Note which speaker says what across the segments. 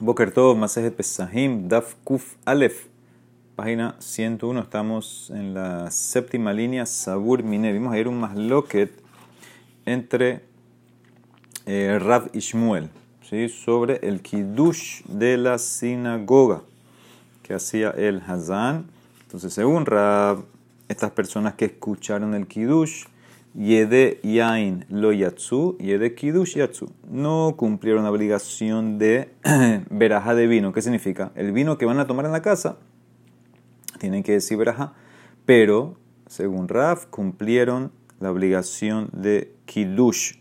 Speaker 1: Boker Tov, Masejet Pesahim, Daf Kuf Alef, página 101. Estamos en la séptima línea, Sabur Mine. Vimos ayer un masloket entre eh, Rav y ¿sí? sobre el Kiddush de la sinagoga que hacía el Hazán. Entonces, según Rav, estas personas que escucharon el Kiddush, Yede Yain lo Yatsu, Yede Kiddush Yatsu. No cumplieron la obligación de verajá de vino. ¿Qué significa? El vino que van a tomar en la casa, tienen que decir verajá, pero según Raf, cumplieron la obligación de Kiddush.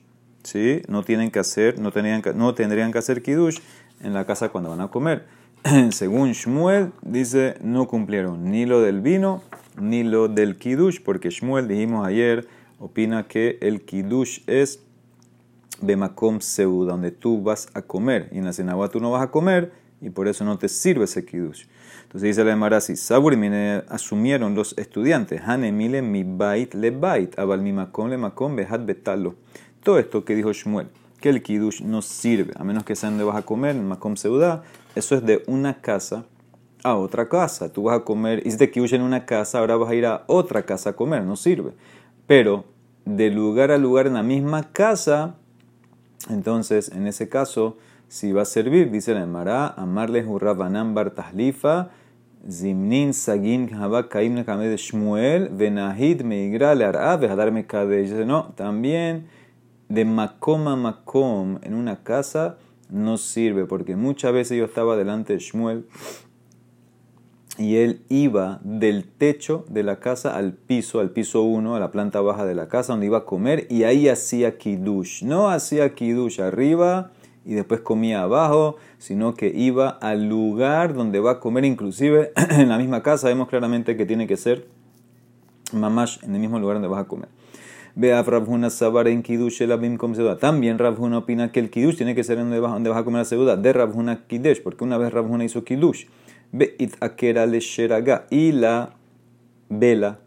Speaker 1: ¿Sí? No, tienen que hacer, no, tenían no tendrían que hacer Kiddush en la casa cuando van a comer. según Shmuel, dice, no cumplieron ni lo del vino ni lo del Kiddush, porque Shmuel, dijimos ayer, opina que el kiddush es bemakom seuda, donde tú vas a comer. Y en la sinagoga tú no vas a comer y por eso no te sirve ese kiddush. Entonces dice la Emara así, Sabur asumieron los estudiantes, Hanemile mi bait le bait, abal mi makom le makom behat betalo. Todo esto que dijo Shmuel, que el kiddush no sirve, a menos que sea donde vas a comer, en makom seuda, eso es de una casa a otra casa. Tú vas a comer, hiciste kiddush en una casa, ahora vas a ir a otra casa a comer, no sirve. Pero de lugar a lugar en la misma casa, entonces en ese caso, si va a servir, dice la Emara, amarle hurrabanam bar tahlifa, zimnin sagin haba kaim de shmuel, venahid meigra le ar'a vejadarme kadesh. No, también de makom a makom en una casa no sirve, porque muchas veces yo estaba delante de Shmuel y él iba del techo de la casa al piso, al piso 1, a la planta baja de la casa donde iba a comer y ahí hacía kiddush. No hacía kiddush arriba y después comía abajo, sino que iba al lugar donde va a comer, inclusive en la misma casa. Vemos claramente que tiene que ser mamash en el mismo lugar donde vas a comer. Ve a Rabhuna Sabar en Kiddush el Abim como También Rabhuna opina que el Kiddush tiene que ser donde vas a comer la Seuda. De Rabhuna Kiddush, porque una vez Rabhuna hizo Kiddush. Y la vela,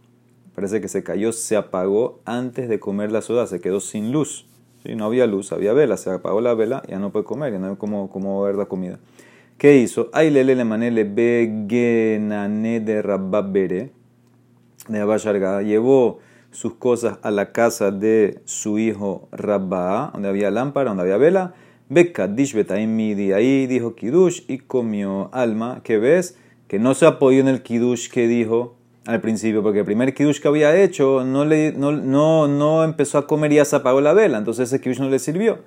Speaker 1: parece que se cayó, se apagó antes de comer la soda, se quedó sin luz. No había luz, había vela, se apagó la vela, ya no puede comer, ya no hay como, como ver la comida. ¿Qué hizo? Ay lele le manele begenane de rababere, de Abasharga, llevó sus cosas a la casa de su hijo Rabba, donde había lámpara, donde había vela, Bekadish Betaim Midi. Ahí dijo Kidush y comió alma. que ves? Que no se apoyó en el Kidush que dijo al principio, porque el primer Kidush que había hecho no, le, no, no, no empezó a comer y ya se apagó la vela. Entonces ese Kidush no le sirvió.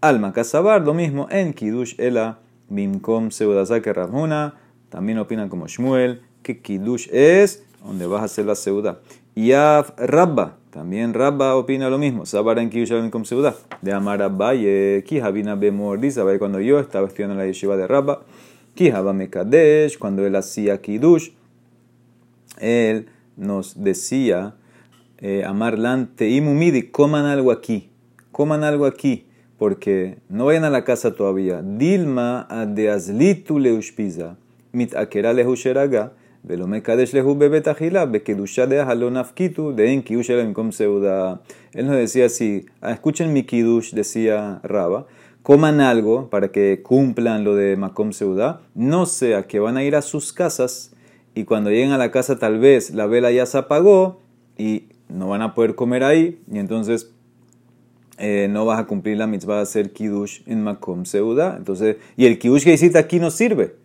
Speaker 1: Alma Kasabar, lo mismo en Kidush Ela Bimkom Seudazake Ramuna. También opinan como Shmuel que Kidush es donde vas a hacer la seuda. Y Rabba, también Rabba opina lo mismo. Sabar en Kiyushavim Seudah. De Amar Abaye, Kihabina Bemor, dice, cuando yo estaba estudiando la yeshiva de Rabba, Kihaba Mekadesh, cuando él hacía Kidush, él nos decía, eh, Amar Lante y Mumidi, coman algo aquí, coman algo aquí, porque no vayan a la casa todavía. Dilma de Azlitu Leushpiza, mit Akera Lehusheraga, él nos decía así, escuchen mi kiddush, decía Raba, coman algo para que cumplan lo de Makom Seuda, no sea que van a ir a sus casas y cuando lleguen a la casa tal vez la vela ya se apagó y no van a poder comer ahí y entonces no vas a cumplir la mitzvah de hacer kiddush en Makom Seuda. Entonces, y el kiddush que hiciste aquí no sirve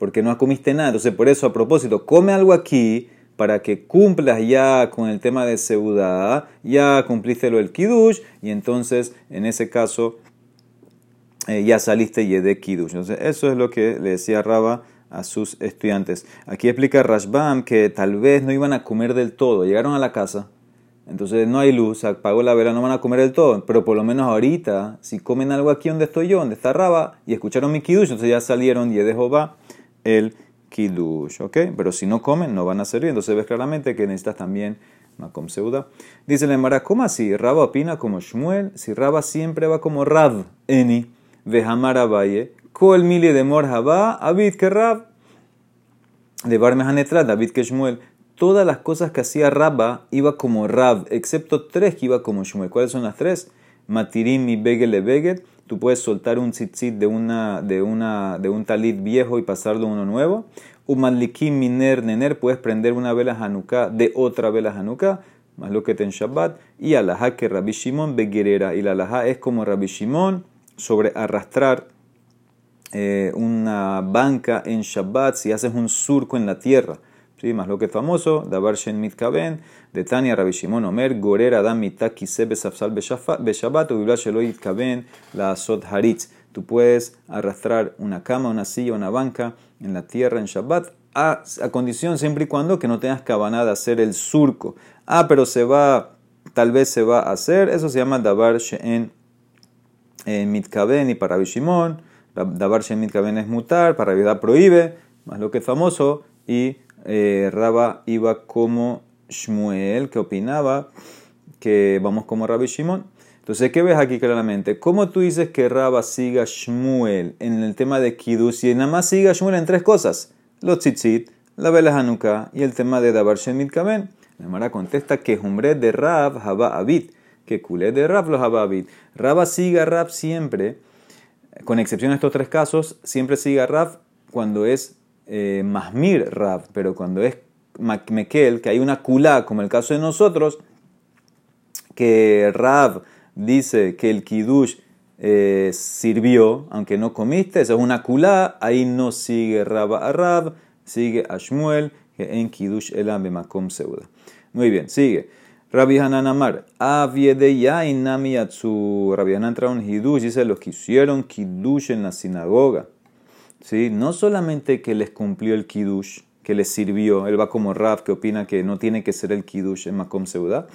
Speaker 1: porque no comiste nada. Entonces, por eso, a propósito, come algo aquí para que cumplas ya con el tema de seudá, ya cumpliste lo del kiddush, y entonces, en ese caso, eh, ya saliste y de kiddush. Entonces, eso es lo que le decía Raba a sus estudiantes. Aquí explica Rashbam que tal vez no iban a comer del todo. Llegaron a la casa, entonces no hay luz, apagó la vela, no van a comer del todo. Pero por lo menos ahorita, si comen algo aquí donde estoy yo, donde está Raba, y escucharon mi kiddush, entonces ya salieron y de Jehová el kiddush, ¿ok? Pero si no comen, no van a servir. Entonces ves claramente que necesitas también makom seuda. Dice la Emara, ¿cómo así? Raba opina como Shmuel. Si Raba siempre va como Rab, Eni, Vehamar Abaye, Kol Mili de Mor Haba, Abid que Rab, de Barmehanetrat, David que Shmuel. Todas las cosas que hacía Rabba iba como Rab, excepto tres que iba como Shmuel. ¿Cuáles son las tres? Matirim y Begel Beget, tú puedes soltar un tzitzit de, una, de, una, de un talit viejo y pasarlo uno nuevo. Umanlikim miner nener, puedes prender una vela Hanukkah de otra vela Hanukkah, más lo que te en Shabbat. Y alajá que Rabbi Shimon beguerera. Y la alajá es como Rabbi Shimon sobre arrastrar eh, una banca en Shabbat si haces un surco en la tierra. ¿Sí? Más lo que es famoso, Dabar Shen Mitkaben, de Tania Rabbi Shimon Omer, Gorer Adam Mitaki Sebe Safsal Beshabbat, Ubibla Sheloit Kaben, la Sot Haritz. Tú puedes arrastrar una cama, una silla, una banca en la tierra en Shabbat, a, condición siempre y cuando que no tengas cabana de hacer el surco. Ah, pero se va, tal vez se va a hacer, eso se llama Dabar Shen Mitkaben y para Rabbi Shimon. Dabar Shemit Kaben es mutar, para vida prohíbe, más lo que es famoso, y eh, Raba iba como Shmuel, que opinaba que vamos como Rabbi Shimon. Entonces, ¿qué ves aquí claramente? ¿Cómo tú dices que Raba siga Shmuel en el tema de Kiddush y nada más siga Shmuel en tres cosas? Los tzitzit, la vela Hanukkah y el tema de Dabar Shemit Kaben. La Mara contesta que Jumbre de Rab Haba Abid, que culé de Rab los Haba Abid. Raba siga Rab siempre con excepción de estos tres casos, siempre sigue a Rav cuando es eh, Mahmir Rav, pero cuando es Mekel, que hay una kulá, como el caso de nosotros, que Rav dice que el Kiddush eh, sirvió, aunque no comiste, esa es una kulá, ahí no sigue Rav a Rav, sigue a Shmuel, que en Kiddush elam bemakom seuda. Muy bien, sigue. Rabbi Hanan Amar, Aviede Yain Nami. Rabbi Hanan trae un hidush, dice los que hicieron kiddush en la sinagoga. ¿Sí? No solamente que les cumplió el kiddush, que les sirvió, él va como Rab, que opina que no tiene que ser el kiddush en Makom Seuda.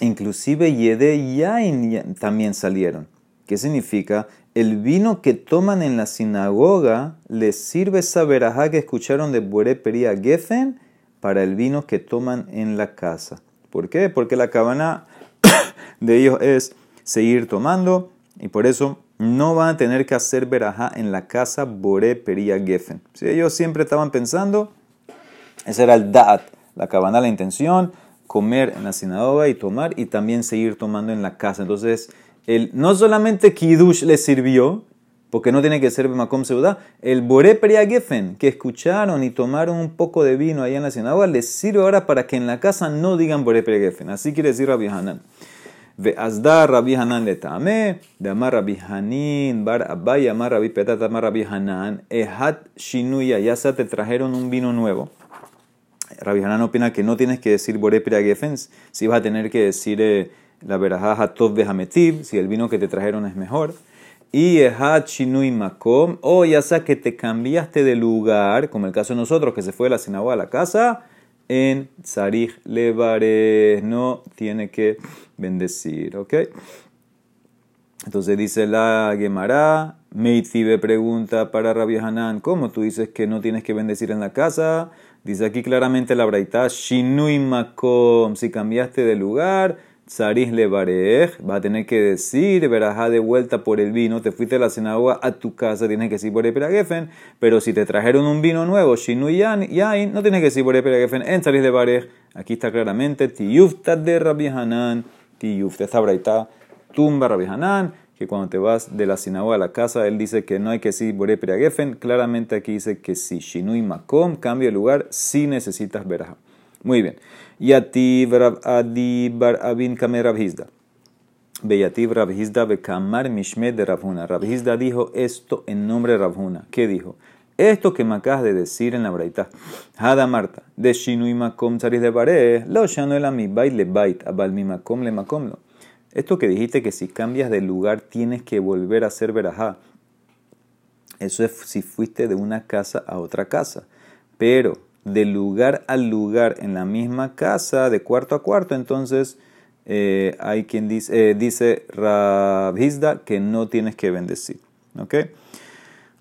Speaker 1: Inclusive Yede Yain también salieron. ¿Qué significa? El vino que toman en la sinagoga les sirve esa verajá que escucharon de Buere Peria Geffen para el vino que toman en la casa. ¿Por qué? Porque la cabana de ellos es seguir tomando y por eso no van a tener que hacer verajá en la casa Bore Peria Geffen. Si ellos siempre estaban pensando, ese era el Da'at, la cabana, la intención, comer en la sinagoga y tomar y también seguir tomando en la casa. Entonces, el, no solamente Kiddush les sirvió, porque no tiene que ser Makom Seudá. El Boré Geffen, que escucharon y tomaron un poco de vino allá en la sinagoga, les sirve ahora para que en la casa no digan Boré Geffen. Así quiere decir Rabbi Hanan. Ve asda Rabbi Hanan le tame, de amar Rabbi Hanin, bar abay, amar Rabbi Petat, amar Rabbi Hanan, ehat shinuya, ya se te trajeron un vino nuevo. Rabbi Hanan opina que no tienes que decir Boré Geffen, si vas a tener que decir eh, la verajá Hatov Behametiv, si el vino que te trajeron es mejor y Shinui Makom, o ya sea que te cambiaste de lugar, como el caso de nosotros, que se fue de la sinagoga a la casa, en Sarich Levare, no tiene que bendecir, ¿ok? Entonces dice la Gemara, Meitzibe pregunta para Rabbi Hanan, ¿cómo tú dices que no tienes que bendecir en la casa? Dice aquí claramente la Braita, Shinui Makom, si cambiaste de lugar, Saris Levarej, va a tener que decir, verajá de vuelta por el vino, te fuiste a la sinagoga a tu casa, tienes que decir por Epiragefen, pero si te trajeron un vino nuevo, Shinu Yain, no tienes que decir por Epiragefen, en Saris Levarej, aquí está claramente, Tiyufta de Rabbi Hanan, Tiyufta, esta braita, tumba Rabbi Hanan, que cuando te vas de la sinagoga a la casa, él dice que no hay que decir por Epiragefen, claramente aquí dice que si Shinui Makom, cambia de lugar, si necesitas verajá. Muy bien. Yativ Rab Adi Bar Abin Kamer Rabhizda. Beyativ Rabhizda Bekamar Mishmed de Rabhuna. Rabhizda dijo esto en nombre de Rabhuna. ¿Qué dijo? Esto que me acabas de decir en la braita. Hada Marta. De Shinui Makom Tzaris de Bare. Lo Shano el Ami Bait le Bait. Abal mi Makom le Makom lo. Esto que dijiste que si cambias de lugar tienes que volver a hacer verajá. Eso es si fuiste de una casa a otra casa. Pero de lugar a lugar en la misma casa, de cuarto a cuarto, entonces eh, hay quien dice, eh, dice Rabhizda que no tienes que bendecir. ¿okay?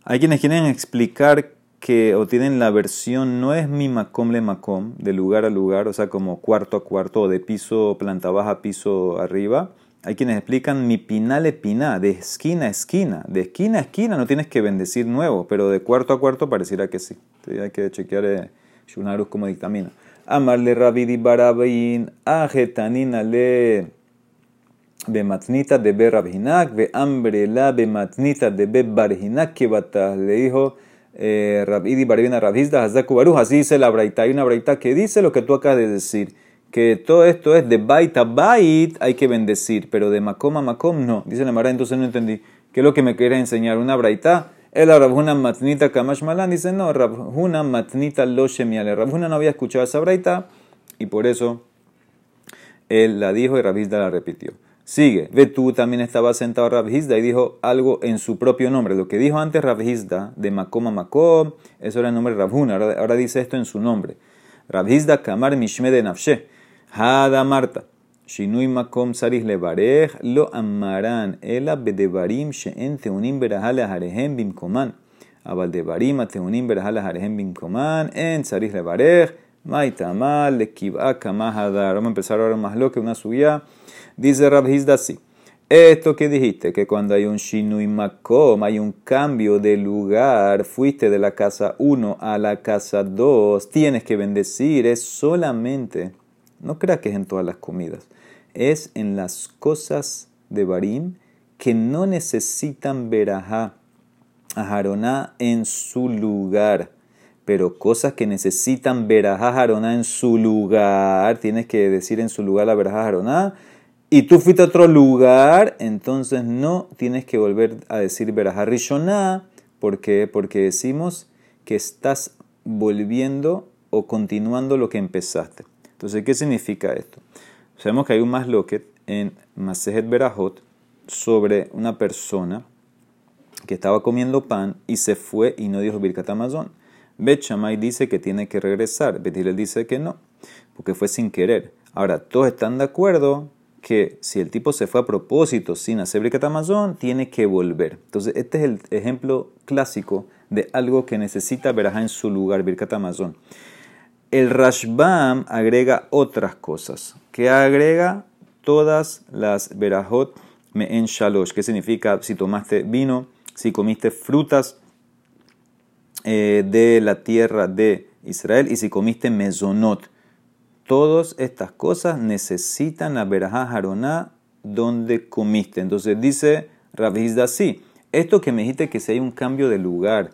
Speaker 1: Hay quienes quieren explicar que o tienen la versión no es mi macom le macom, de lugar a lugar, o sea, como cuarto a cuarto, o de piso, planta baja, piso arriba. Hay quienes explican mi pina le pina, de esquina a esquina. De esquina a esquina no tienes que bendecir nuevo, pero de cuarto a cuarto pareciera que sí. hay que chequear. Shunarus como dictamina. Amarle Rabidi Barabain, Ajetanina le bematnita de be rabhinak, ve ambrela bematnita de be barhinak que Le dijo eh, Rabidi Baribina Rabhizda Hazaku Baruch, así dice la braita. Hay una braita que dice lo que tú acabas de decir, que todo esto es de bait a bait, hay que bendecir, pero de makom a makom no. Dice la Mara, entonces no entendí. ¿Qué es lo que me quiere enseñar? ¿Una braita? El Rabhuna Matnita Kamash Malan dice, no, Rabhuna Matnita Lo Shemiale. No había escuchado esa braita y por eso él la dijo y Rabhizda la repitió. Sigue, ve tú también estaba sentado Rabhizda y dijo algo en su propio nombre. Lo que dijo antes Rabhizda de Makom a Makom, eso era el nombre de Rabhuna, ahora, dice esto en su nombre. Rabhizda Kamar Mishme de Nafshe, Hada Marta, Shinui Makom Saris Levarej, Lo Amaran, Ela Bedevarim She'en Teunim Berahale Harehem Bimkoman, Abal Devarim Ateunim Berahale Harehem Bimkoman, En Saris Levarej, Maitamal, Lekib'a Kamahadar. Vamos a empezar ahora más lo que una subida. Dice Rabhizda así. Esto que dijiste, que cuando hay un Shinui Makom, hay un cambio de lugar, fuiste de la casa 1 a la casa 2, tienes que bendecir, es solamente, no creas que es en todas las comidas, es en las cosas de Barim que no necesitan verajá a Jaroná en su lugar, pero cosas que necesitan verajá Jaroná en su lugar, tienes que decir en su lugar la verajá Jaroná, y tú fuiste a otro lugar, entonces no tienes que volver a decir Berajá Rishoná. ¿Por qué? Porque decimos que estás volviendo o continuando lo que empezaste. Entonces, ¿qué significa esto? Sabemos que hay un masloquet en Masejet Berajot sobre una persona que estaba comiendo pan y se fue y no dijo Birkat Amazon. Bet dice que tiene que regresar. Betilel dice que no, porque fue sin querer. Ahora, todos están de acuerdo que si el tipo se fue a propósito sin hacer Birkat Amazon, tiene que volver. Entonces, este es el ejemplo clásico de algo que necesita verajá en su lugar, Birkat Amazon. El Rashbam agrega otras cosas. que agrega? Todas las verajot en shalosh. ¿Qué significa? Si tomaste vino, si comiste frutas eh, de la tierra de Israel y si comiste mezonot Todas estas cosas necesitan la verajá jaroná donde comiste. Entonces dice Rabizda así, esto que me dijiste que si hay un cambio de lugar,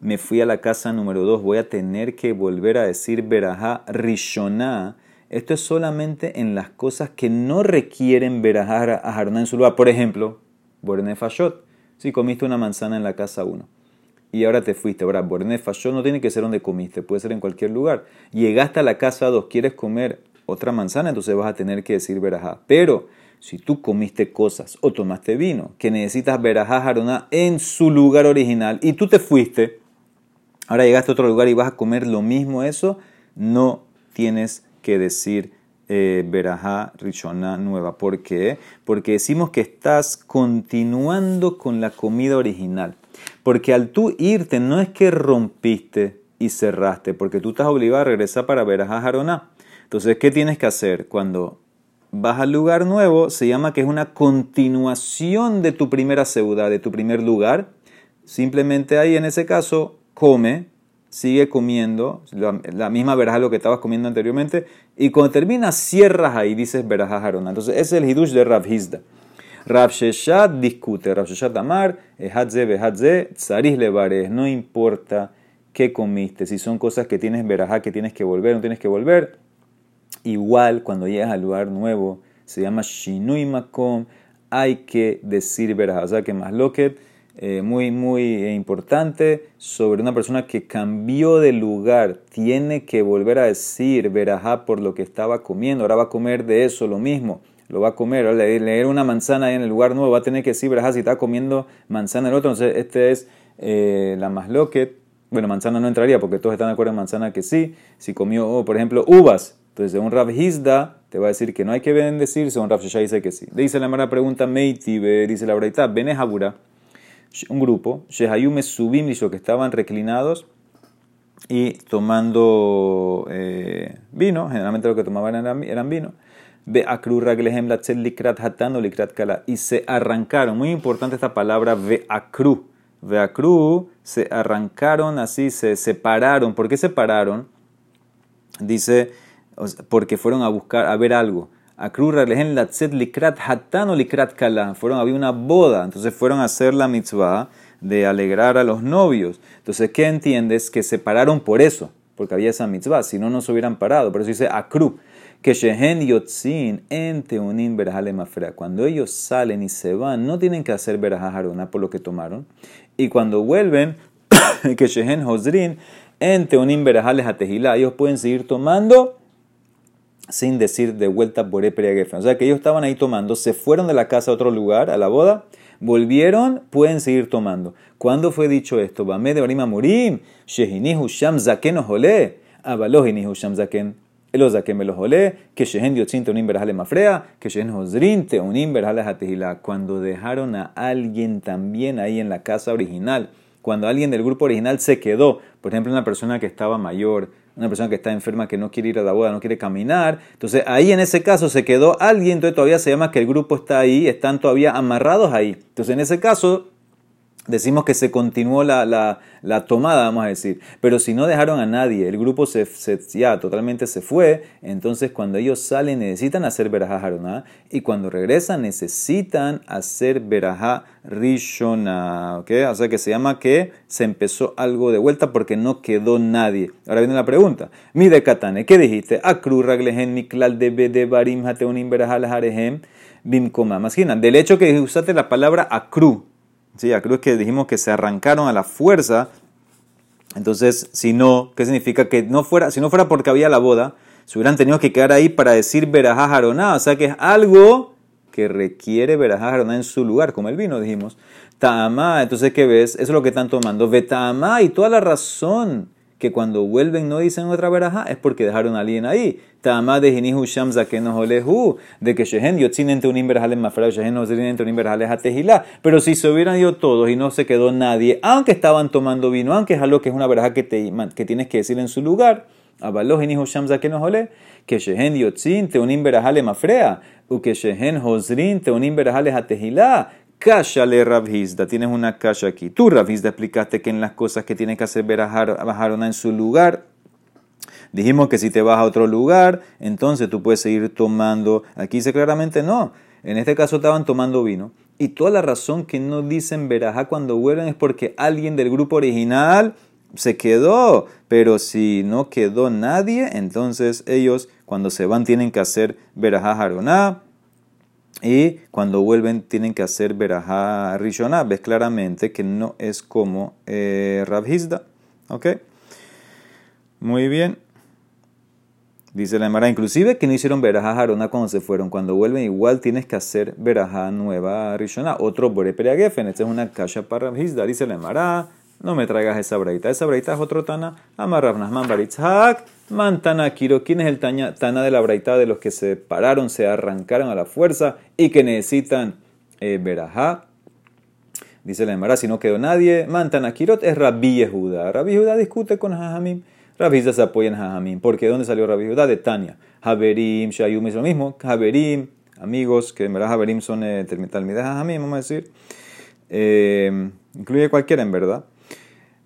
Speaker 1: me fui a la casa número 2, voy a tener que volver a decir verajá rishoná. Esto es solamente en las cosas que no requieren verajá jaroná en su lugar. Por ejemplo, borne fashot, si comiste una manzana en la casa 1 y ahora te fuiste. Ahora, Borné falló no tiene que ser donde comiste, puede ser en cualquier lugar. Llegaste a la casa 2, quieres comer otra manzana, entonces vas a tener que decir verajá. Pero si tú comiste cosas o tomaste vino que necesitas verajá jaroná en su lugar original y tú te fuiste, ahora llegaste a otro lugar y vas a comer lo mismo eso, no tienes que decir eh, verajá rishoná nueva. ¿Por qué? Porque decimos que estás continuando con la comida original. Porque al tú irte no es que rompiste y cerraste, porque tú estás obligado a regresar para ver a Jaroná. Entonces, ¿qué tienes que hacer? Cuando vas al lugar nuevo, se llama que es una continuación de tu primera ciudad, de tu primer lugar. Simplemente ahí, en ese caso, come, sigue comiendo, la, misma verajá lo que estabas comiendo anteriormente, y cuando terminas, cierras ahí, dices verajá Jaroná. Entonces, ese es el hidush de Rav Hizda. Rav Sheshat discute, Rav Sheshat Amar, Hadze Behadze, Tzarih Levares, no importa qué comiste, si son cosas que tienes verajá, que tienes que volver, no tienes que volver, igual cuando llegas al lugar nuevo, se llama Shinui Makom, hay que decir verajá, o sea que más lo que eh, muy, muy importante sobre una persona que cambió de lugar, tiene que volver a decir verajá por lo que estaba comiendo, ahora va a comer de eso lo mismo. Lo va a comer, o leer una manzana ahí en el lugar nuevo, va a tener que decir, si está comiendo manzana el otro, entonces este es eh, la más loquet, bueno, manzana no entraría porque todos están de acuerdo en manzana que sí, si comió, por ejemplo, uvas, entonces según Rav Hizda te va a decir que no hay que bendecir, según Rav Shesha dice que sí. Dice la mala pregunta, Meiti, dice la verdad, Benejabura, un grupo, Shehayume Subim, que estaban reclinados y tomando eh, vino, generalmente lo que tomaban eran vino y se arrancaron. Muy importante esta palabra ve'akru. Ve'akru se arrancaron así, se separaron. ¿Por qué separaron? Dice, porque fueron a buscar, a ver algo. Akru Raglehen Latzet Likrat Hatan o Likrat Kala. Fueron, había una boda, entonces fueron a hacer la mitzvah de alegrar a los novios. Entonces, ¿qué entiendes? Que se pararon por eso, porque había esa mitzvah, si no, no se hubieran parado. Por eso dice Akru que Shehen Yotzin en Teunin Mafrea. Cuando ellos salen y se van, no tienen que hacer Berajá por lo que tomaron. Y cuando vuelven, que Shehen Hosrin en Teunin Berajales Atejilá, ellos pueden seguir tomando sin decir de vuelta por Gefen. O sea que ellos estaban ahí tomando, se fueron de la casa a otro lugar, a la boda, volvieron, pueden seguir tomando. ¿Cuándo fue dicho esto? Bame de Barima Murim, Shehinihu Sham Zaken Ojole, Abalohinihu Sham Zaken los me los olé, que shehen diotzin unim berajale mafrea, que shehen hosrin unim berajale hatehila. Cuando dejaron a alguien también ahí en la casa original, cuando alguien del grupo original se quedó, por ejemplo, una persona que estaba mayor, una persona que está enferma, que no quiere ir a la boda, no quiere caminar, entonces ahí en ese caso se quedó alguien, entonces todavía se llama que el grupo está ahí, están todavía amarrados ahí. Entonces en ese caso decimos que se continuó la, la, tomada, vamos a decir. Pero si no dejaron a nadie, el grupo se, ya totalmente se fue, entonces cuando ellos salen necesitan hacer verajá haroná y cuando regresan necesitan hacer verajá rishona. ¿okay? O sea que se llama que se empezó algo de vuelta porque no quedó nadie. Ahora viene la pregunta. Mi de Katane, ¿qué dijiste? Akru raglehen miklal de bede barim hateunim verajá del hecho que usaste la palabra akru ¿sí? Cruz que dijimos que se arrancaron a la fuerza. Entonces, si no, ¿qué significa? Que no fuera, si no fuera porque había la boda, se hubieran tenido que quedar ahí para decir verajá jaroná. O sea que es algo que requiere verajá jaroná en su lugar, como el vino, dijimos. Ta'amá, entonces, ¿qué ves? Eso es lo que están tomando. Beta'amá y toda la razón que cuando vuelven no dicen otra veraja es porque dejaron a alguien ahí. Tama de Hinihu Sham Olehu, de que Shehen Yotzin entre un imberjales mafra, Shehen Ozrin entre un imberjales atejilá. Pero si se hubieran ido todos y no se quedó nadie, aunque estaban tomando vino, aunque es algo que es una veraja que, te, que tienes que decir en su lugar, Abalo Hinihu Sham Ole, que Shehen Yotzin te un imberjales mafrea, u que Shehen Hozrin te un imberjales atejilá. Kasha le tienes una kasha aquí. Tú, Rabhizda, explicaste que en las cosas que tienes que hacer bajar una en su lugar, dijimos que si te vas a otro lugar, entonces tú puedes seguir tomando. Aquí dice claramente no. En este caso estaban tomando vino. Y toda la razón que no dicen verajá cuando vuelven es porque alguien del grupo original se quedó. Pero si no quedó nadie, entonces ellos cuando se van tienen que hacer verajá jaroná y cuando vuelven tienen que hacer verajá rishoná. Ves claramente que no es como eh, Rabhizda. ¿Ok? Muy bien. Dice la Emara, inclusive que no hicieron verajá jarona cuando se fueron. Cuando vuelven igual tienes que hacer verajá nueva rishoná. Otro bore Esta es una caja para Rabhizda. Dice la Emara, no me traigas esa braita. Esa braita es otro tana. Amarrav Nasman Baritzhak. Mantana Kiro, ¿quién es el Tana de la Braita de los que se pararon, se arrancaron a la fuerza y que necesitan eh, verajá? Dice la Emara, si no quedó nadie, Mantana Kirot es Rabbi Yehuda. Rabbi Yehuda discute con Jajamim. Rabbi Yehuda se apoya en Jajamim. ¿Por qué? ¿Dónde salió Rabbi Yehuda? De Tania. Haberim, Shayum es lo mismo. Haberim, amigos, que en verdad Haberim son eh, de Jajamim, vamos a decir. Eh, incluye cualquiera en verdad.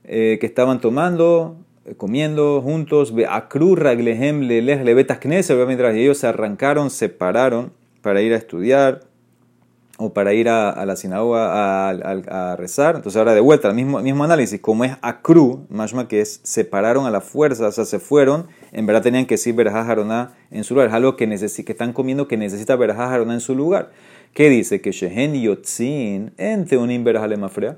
Speaker 1: Eh, que estaban tomando comiendo juntos, Akru Raglehem Lelech Lebetas Knesset, mientras ellos se arrancaron, se pararon para ir a estudiar o para ir a, la sinagoga a, rezar. Entonces ahora de vuelta, el mismo, mismo análisis, como es Akru, más que es separaron a la fuerza, o sea, se fueron, en verdad tenían que decir Berajá Jaroná en su lugar, es algo que, que están comiendo que necesita Berajá Jaroná en su lugar. ¿Qué dice? Que Shehen Yotzin, ente un Berajá Lemafrea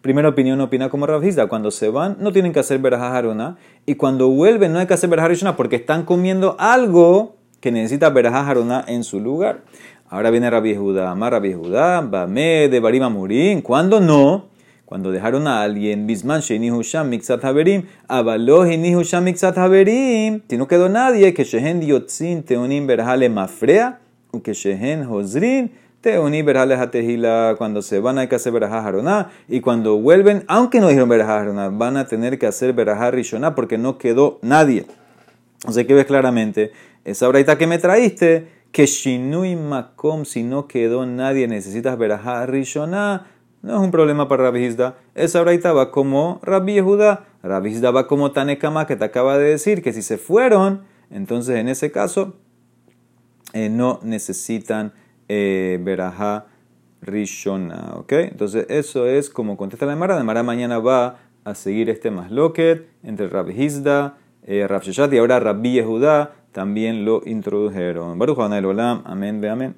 Speaker 1: Primera opinión opina como Ravizda. Cuando se van, no tienen que hacer verajá haruna. Y cuando vuelven, no hay que hacer verajá haruna porque están comiendo algo que necesita verajá haruna en su lugar. Ahora viene Rabbi Judá. Amar Rabbi Judá, Bame de Barima Murín. ¿Cuándo no? Cuando dejaron a alguien, Bisman Shenihu Sham Mixat Haberim, Abalo Shenihu Sham Mixat Haberim. Si no quedó nadie, que Shehen Diotzin Teonim Berjale Mafrea, que Shehen Hozrin Teuni verajales cuando se van hay que hacer verajá jaroná y cuando vuelven, aunque no dijeron verajá jaroná, van a tener que hacer verajá rishoná porque no quedó nadie. O sea que ves claramente, esa braita que me traíste, que shinui makom, si no quedó nadie, necesitas verajá rishoná, no es un problema para Rabbi Esa braita va como Rabbi Yehuda, Rabbi va como Tanekama que te acaba de decir, que si se fueron, entonces en ese caso eh, no necesitan eh, rishona, ¿ok? Entonces eso es como contesta la Mara. La mañana va a seguir este masloquet entre Rab Hizda, eh, y ahora Rabbi Yehuda también lo introdujeron. Baruch Olam, amén, ve amén.